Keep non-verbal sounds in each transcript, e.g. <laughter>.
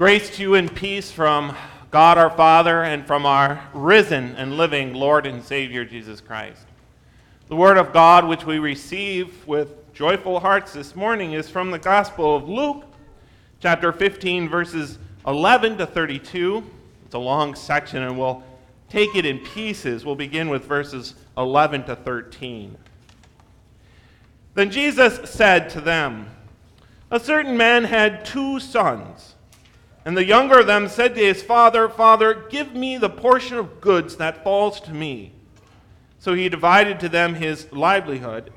Grace to you and peace from God our Father and from our risen and living Lord and Savior Jesus Christ. The Word of God which we receive with joyful hearts this morning is from the Gospel of Luke, chapter 15, verses 11 to 32. It's a long section and we'll take it in pieces. We'll begin with verses 11 to 13. Then Jesus said to them, A certain man had two sons. And the younger of them said to his father, Father, give me the portion of goods that falls to me. So he divided to them his livelihood.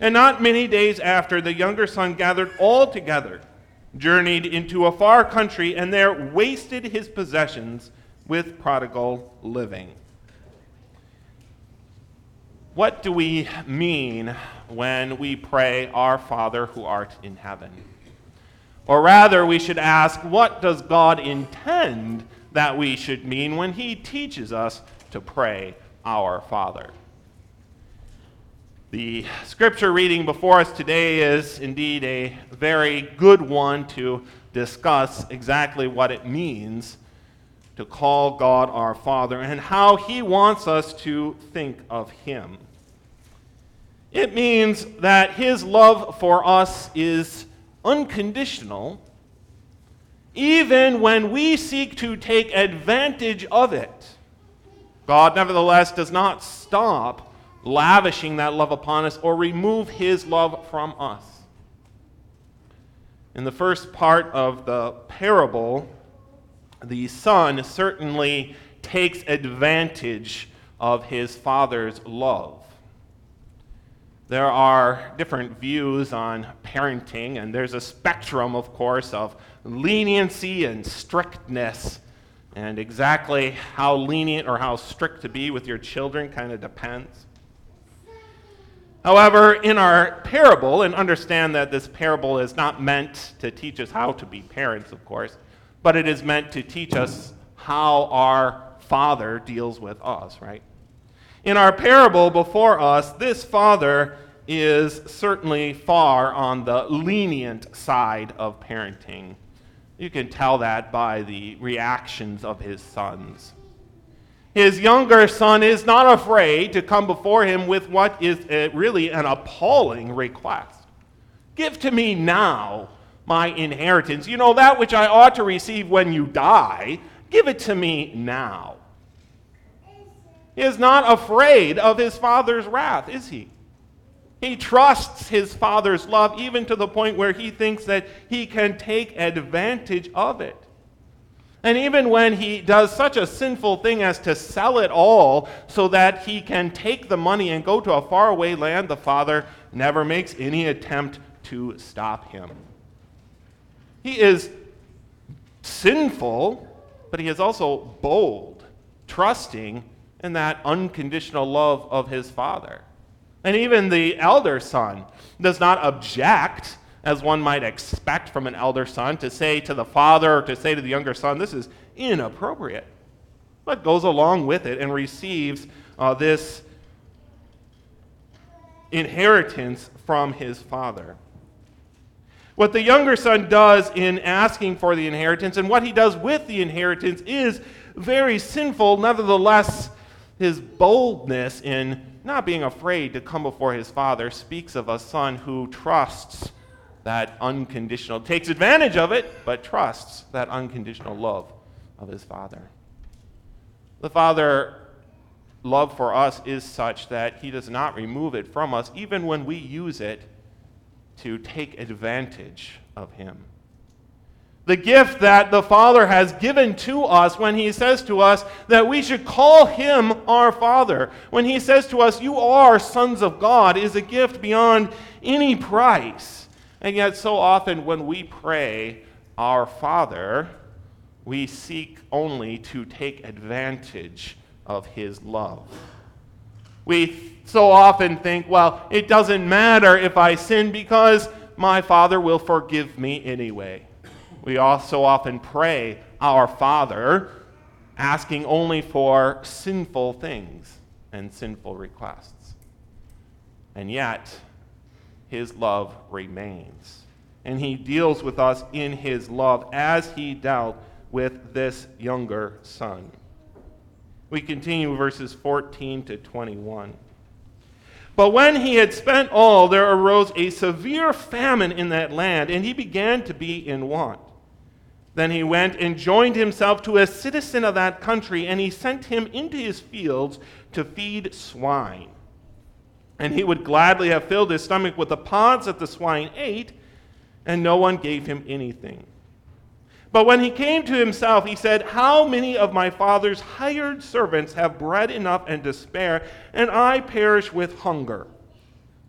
And not many days after, the younger son gathered all together, journeyed into a far country, and there wasted his possessions with prodigal living. What do we mean when we pray, Our Father who art in heaven? Or rather, we should ask, what does God intend that we should mean when He teaches us to pray, Our Father? The scripture reading before us today is indeed a very good one to discuss exactly what it means to call God our Father and how He wants us to think of Him. It means that His love for us is unconditional, even when we seek to take advantage of it. God, nevertheless, does not stop lavishing that love upon us or remove his love from us. In the first part of the parable, the son certainly takes advantage of his father's love. There are different views on parenting, and there's a spectrum, of course, of leniency and strictness. And exactly how lenient or how strict to be with your children kind of depends. However, in our parable, and understand that this parable is not meant to teach us how to be parents, of course, but it is meant to teach us how our Father deals with us, right? In our parable before us, this father is certainly far on the lenient side of parenting. You can tell that by the reactions of his sons. His younger son is not afraid to come before him with what is really an appalling request Give to me now my inheritance. You know, that which I ought to receive when you die, give it to me now. Is not afraid of his father's wrath, is he? He trusts his father's love even to the point where he thinks that he can take advantage of it. And even when he does such a sinful thing as to sell it all so that he can take the money and go to a faraway land, the father never makes any attempt to stop him. He is sinful, but he is also bold, trusting in that unconditional love of his father. And even the elder son does not object, as one might expect from an elder son, to say to the father or to say to the younger son, this is inappropriate, but goes along with it and receives uh, this inheritance from his father. What the younger son does in asking for the inheritance and what he does with the inheritance is very sinful. Nevertheless, his boldness in not being afraid to come before his father speaks of a son who trusts that unconditional, takes advantage of it, but trusts that unconditional love of his father. The father love for us is such that he does not remove it from us, even when we use it to take advantage of him the gift that the Father has given to us when He says to us that we should call Him our Father. When He says to us, You are sons of God, is a gift beyond any price. And yet, so often when we pray, Our Father, we seek only to take advantage of His love. We so often think, Well, it doesn't matter if I sin because my Father will forgive me anyway we also often pray, Our Father, asking only for sinful things and sinful requests. And yet, His love remains. and he deals with us in his love as he dealt with this younger son. We continue verses 14 to 21. But when he had spent all, there arose a severe famine in that land, and he began to be in want. Then he went and joined himself to a citizen of that country, and he sent him into his fields to feed swine. And he would gladly have filled his stomach with the pods that the swine ate, and no one gave him anything. But when he came to himself, he said, How many of my father's hired servants have bread enough and to spare, and I perish with hunger?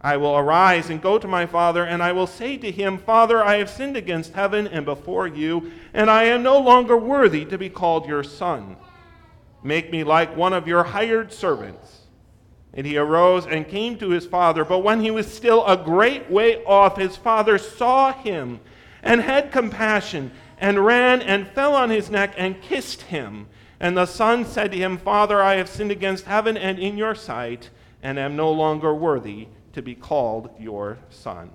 I will arise and go to my father, and I will say to him, Father, I have sinned against heaven and before you, and I am no longer worthy to be called your son. Make me like one of your hired servants. And he arose and came to his father. But when he was still a great way off, his father saw him and had compassion and ran and fell on his neck and kissed him. And the son said to him, Father, I have sinned against heaven and in your sight, and am no longer worthy to be called your son.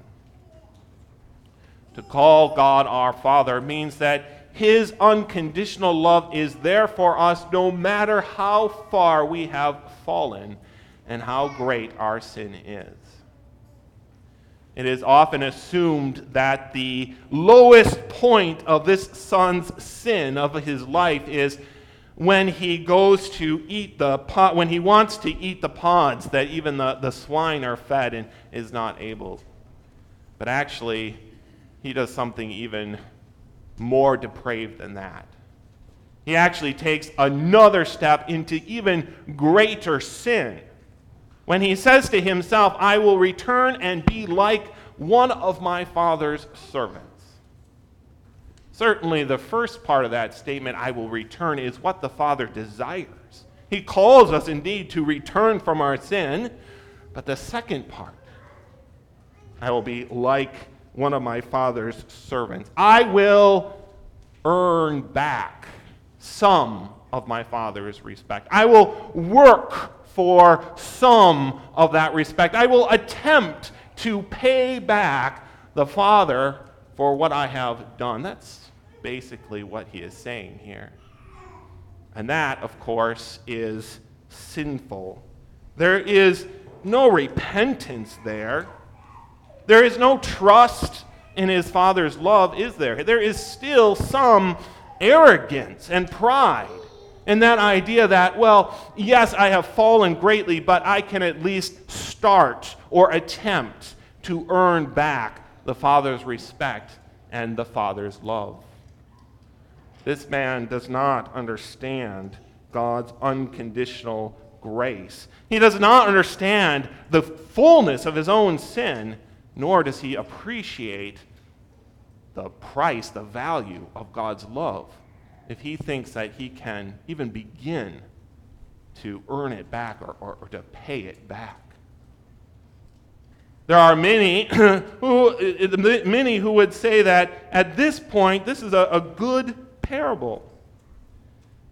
To call God our Father means that his unconditional love is there for us no matter how far we have fallen and how great our sin is. It is often assumed that the lowest point of this son's sin of his life is when he goes to eat the pot, when he wants to eat the pods that even the, the swine are fed and is not able. But actually, he does something even more depraved than that. He actually takes another step into even greater sin when he says to himself, I will return and be like one of my father's servants. Certainly, the first part of that statement, I will return, is what the Father desires. He calls us indeed to return from our sin, but the second part, I will be like one of my Father's servants. I will earn back some of my Father's respect. I will work for some of that respect. I will attempt to pay back the Father for what I have done. That's basically what he is saying here. And that, of course, is sinful. There is no repentance there. There is no trust in his Father's love, is there? There is still some arrogance and pride and that idea that, well, yes, I have fallen greatly, but I can at least start or attempt to earn back the Father's respect and the Father's love. This man does not understand God's unconditional grace. He does not understand the fullness of his own sin, nor does he appreciate the price, the value of God's love if he thinks that he can even begin to earn it back or, or, or to pay it back. There are many <clears throat> who, <clears throat> many who would say that at this point, this is a, a good parable.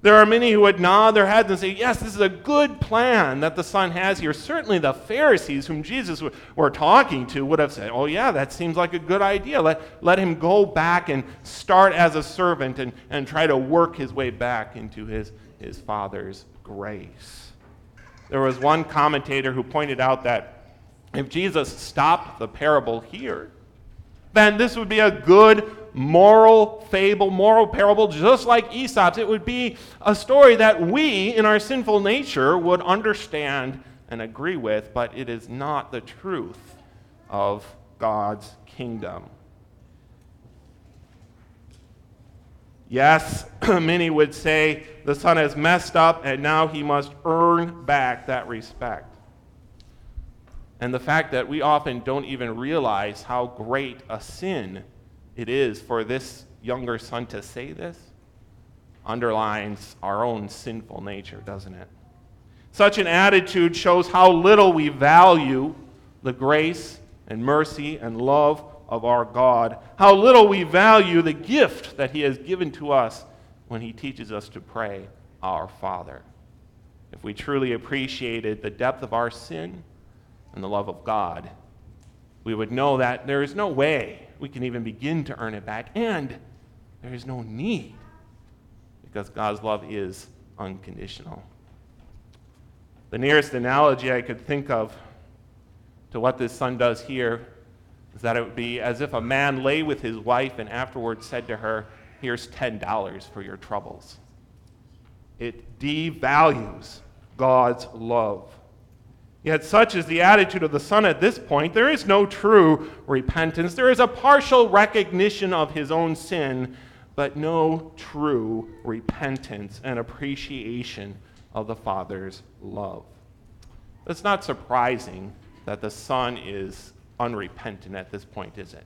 There are many who would nod their heads and say, Yes, this is a good plan that the Son has here. Certainly, the Pharisees, whom Jesus were talking to, would have said, Oh, yeah, that seems like a good idea. Let, let him go back and start as a servant and, and try to work his way back into his, his Father's grace. There was one commentator who pointed out that if Jesus stopped the parable here, then this would be a good moral fable, moral parable, just like Aesop's. It would be a story that we, in our sinful nature, would understand and agree with, but it is not the truth of God's kingdom. Yes, <clears throat> many would say the son has messed up and now he must earn back that respect. And the fact that we often don't even realize how great a sin it is for this younger son to say this underlines our own sinful nature, doesn't it? Such an attitude shows how little we value the grace and mercy and love of our God, how little we value the gift that He has given to us when He teaches us to pray, Our Father. If we truly appreciated the depth of our sin and the love of God, we would know that there is no way we can even begin to earn it back. And there is no need because God's love is unconditional. The nearest analogy I could think of to what this son does here is that it would be as if a man lay with his wife and afterwards said to her, Here's $10 for your troubles. It devalues God's love. Yet, such is the attitude of the Son at this point. There is no true repentance. There is a partial recognition of his own sin, but no true repentance and appreciation of the Father's love. It's not surprising that the Son is unrepentant at this point, is it?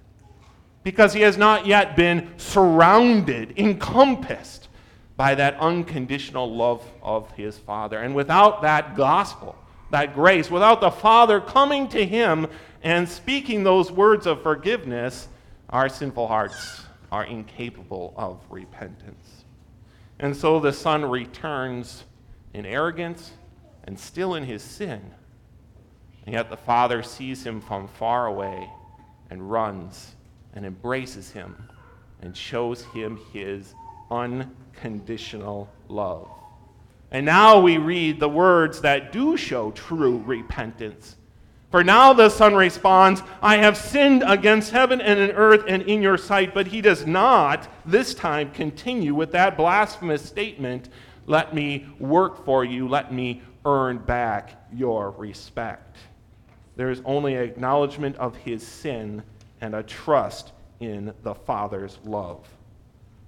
Because he has not yet been surrounded, encompassed by that unconditional love of his Father. And without that gospel, that grace, without the Father coming to him and speaking those words of forgiveness, our sinful hearts are incapable of repentance. And so the Son returns in arrogance and still in his sin. And yet the Father sees him from far away and runs and embraces him and shows him his unconditional love. And now we read the words that do show true repentance. For now the Son responds, I have sinned against heaven and in earth and in your sight. But he does not, this time, continue with that blasphemous statement, Let me work for you, let me earn back your respect. There is only acknowledgement of his sin and a trust in the Father's love.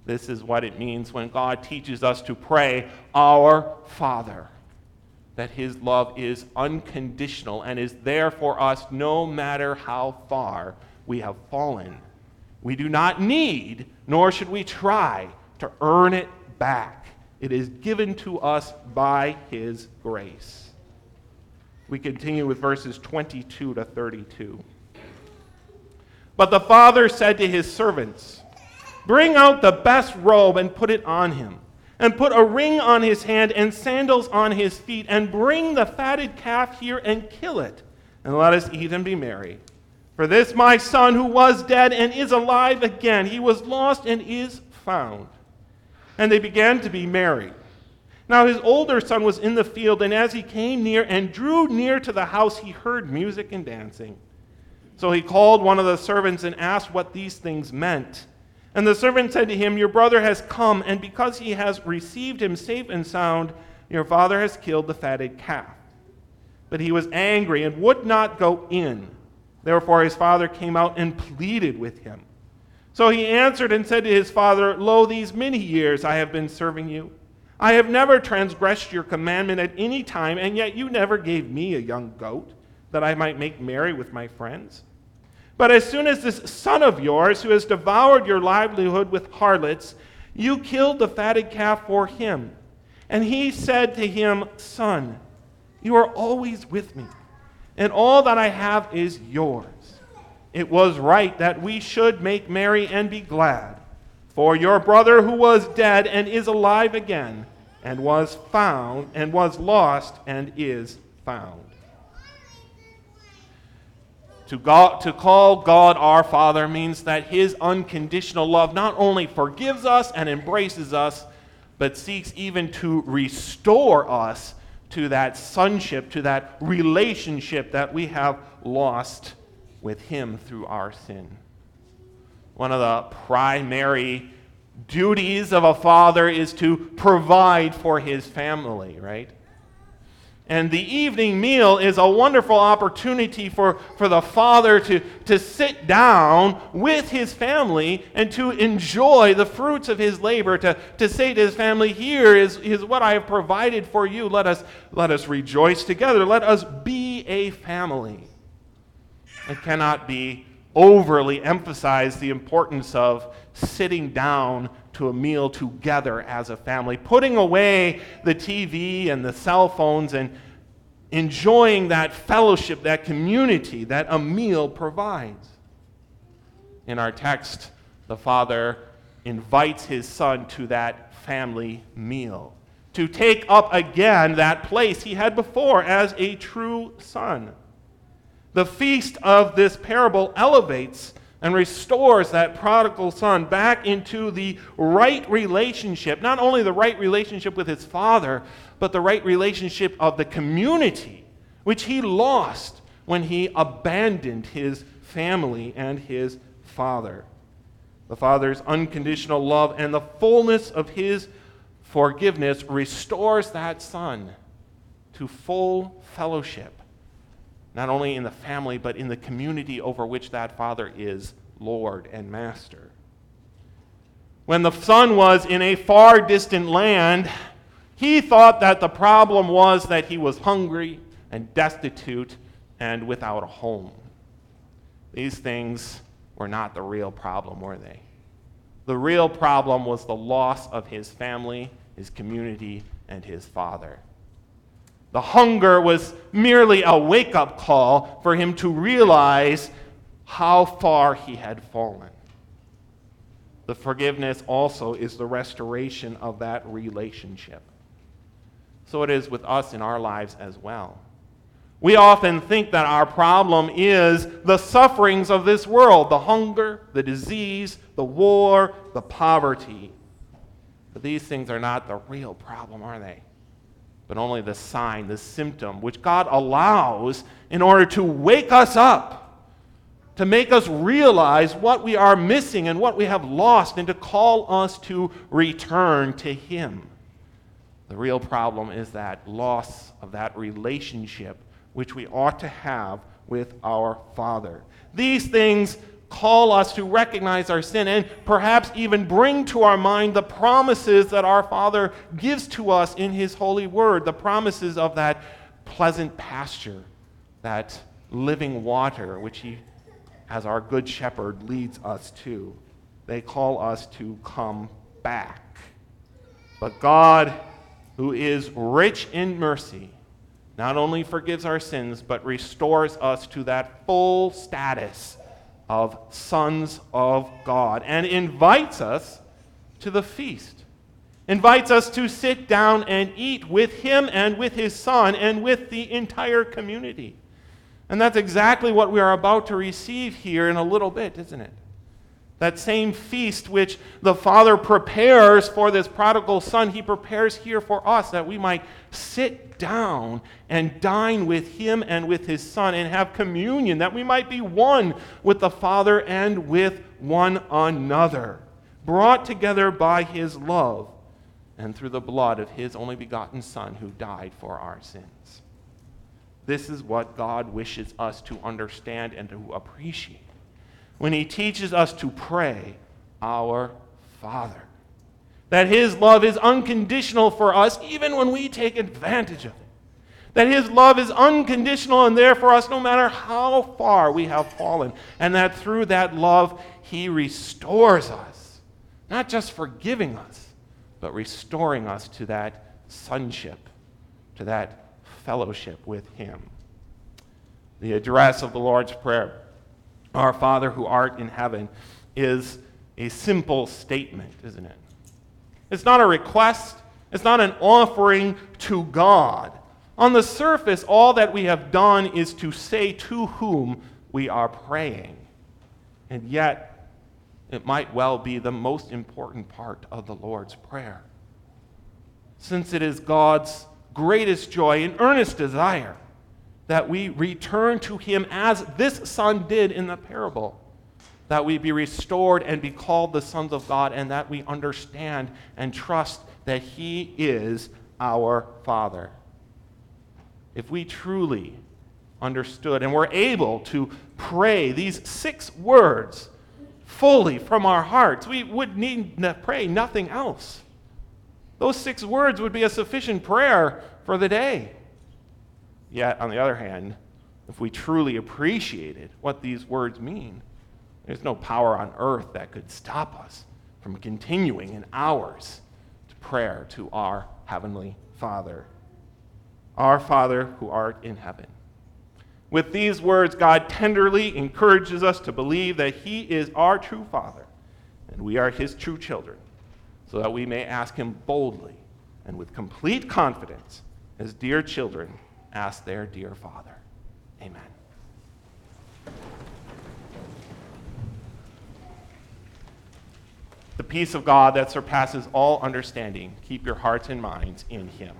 This is what it means when God teaches us to pray, Our Father, that His love is unconditional and is there for us no matter how far we have fallen. We do not need, nor should we try, to earn it back. It is given to us by His grace. We continue with verses 22 to 32. But the Father said to His servants, Bring out the best robe and put it on him, and put a ring on his hand and sandals on his feet, and bring the fatted calf here and kill it, and let us eat and be merry. For this my son who was dead and is alive again, he was lost and is found. And they began to be merry. Now his older son was in the field, and as he came near and drew near to the house, he heard music and dancing. So he called one of the servants and asked what these things meant. And the servant said to him, Your brother has come, and because he has received him safe and sound, your father has killed the fatted calf. But he was angry and would not go in. Therefore his father came out and pleaded with him. So he answered and said to his father, Lo, these many years I have been serving you. I have never transgressed your commandment at any time, and yet you never gave me a young goat that I might make merry with my friends. But as soon as this son of yours, who has devoured your livelihood with harlots, you killed the fatted calf for him. And he said to him, Son, you are always with me, and all that I have is yours. It was right that we should make merry and be glad. For your brother who was dead and is alive again, and was found, and was lost and is found. To, God, to call God our Father means that His unconditional love not only forgives us and embraces us, but seeks even to restore us to that sonship, to that relationship that we have lost with Him through our sin. One of the primary duties of a father is to provide for his family, right? And the evening meal is a wonderful opportunity for, for the father to, to sit down with his family and to enjoy the fruits of his labor, to, to say to his family, Here is, is what I have provided for you. Let us, let us rejoice together. Let us be a family. It cannot be overly emphasized the importance of sitting down to a meal together as a family, putting away the TV and the cell phones and enjoying that fellowship, that community that a meal provides. In our text, the Father invites his Son to that family meal, to take up again that place he had before as a true Son. The feast of this parable elevates and restores that prodigal son back into the right relationship, not only the right relationship with his father, but the right relationship of the community, which he lost when he abandoned his family and his father. The father's unconditional love and the fullness of his forgiveness restores that son to full fellowship not only in the family, but in the community over which that father is Lord and Master. When the son was in a far distant land, he thought that the problem was that he was hungry and destitute and without a home. These things were not the real problem, were they? The real problem was the loss of his family, his community, and his father. The hunger was merely a wake up call for him to realize how far he had fallen. The forgiveness also is the restoration of that relationship. So it is with us in our lives as well. We often think that our problem is the sufferings of this world the hunger, the disease, the war, the poverty. But these things are not the real problem, are they? But only the sign, the symptom, which God allows in order to wake us up, to make us realize what we are missing and what we have lost, and to call us to return to Him. The real problem is that loss of that relationship which we ought to have with our Father. These things call us to recognize our sin and perhaps even bring to our mind the promises that our Father gives to us in His holy word, the promises of that pleasant pasture, that living water, which He, as our good shepherd, leads us to. They call us to come back. But God, who is rich in mercy, not only forgives our sins, but restores us to that full status of sons of God and invites us to the feast. Invites us to sit down and eat with him and with his son and with the entire community. And that's exactly what we are about to receive here in a little bit, isn't it? That same feast which the Father prepares for this prodigal son, he prepares here for us that we might sit down and dine with him and with his son and have communion, that we might be one with the Father and with one another, brought together by his love and through the blood of his only begotten Son who died for our sins. This is what God wishes us to understand and to appreciate when he teaches us to pray, Our Father. That his love is unconditional for us even when we take advantage of it. That his love is unconditional and there for us no matter how far we have fallen. And that through that love, he restores us. Not just forgiving us, but restoring us to that sonship, to that fellowship with him. The address of the Lord's Prayer our Father who art in heaven is a simple statement, isn't it? It's not a request, it's not an offering to God. On the surface, all that we have done is to say to whom we are praying. And yet, it might well be the most important part of the Lord's Prayer. Since it is God's greatest joy and earnest desire that we return to him as this son did in the parable. That we be restored and be called the sons of God, and that we understand and trust that he is our Father. If we truly understood and were able to pray these six words fully from our hearts, we would need to pray nothing else. Those six words would be a sufficient prayer for the day. Yet, on the other hand, if we truly appreciated what these words mean, there's no power on earth that could stop us from continuing in hours to prayer to our Heavenly Father. Our Father who art in heaven. With these words, God tenderly encourages us to believe that He is our true Father and we are His true children, so that we may ask Him boldly and with complete confidence as dear children ask their dear Father. Amen. The peace of God that surpasses all understanding, keep your hearts and minds in Him.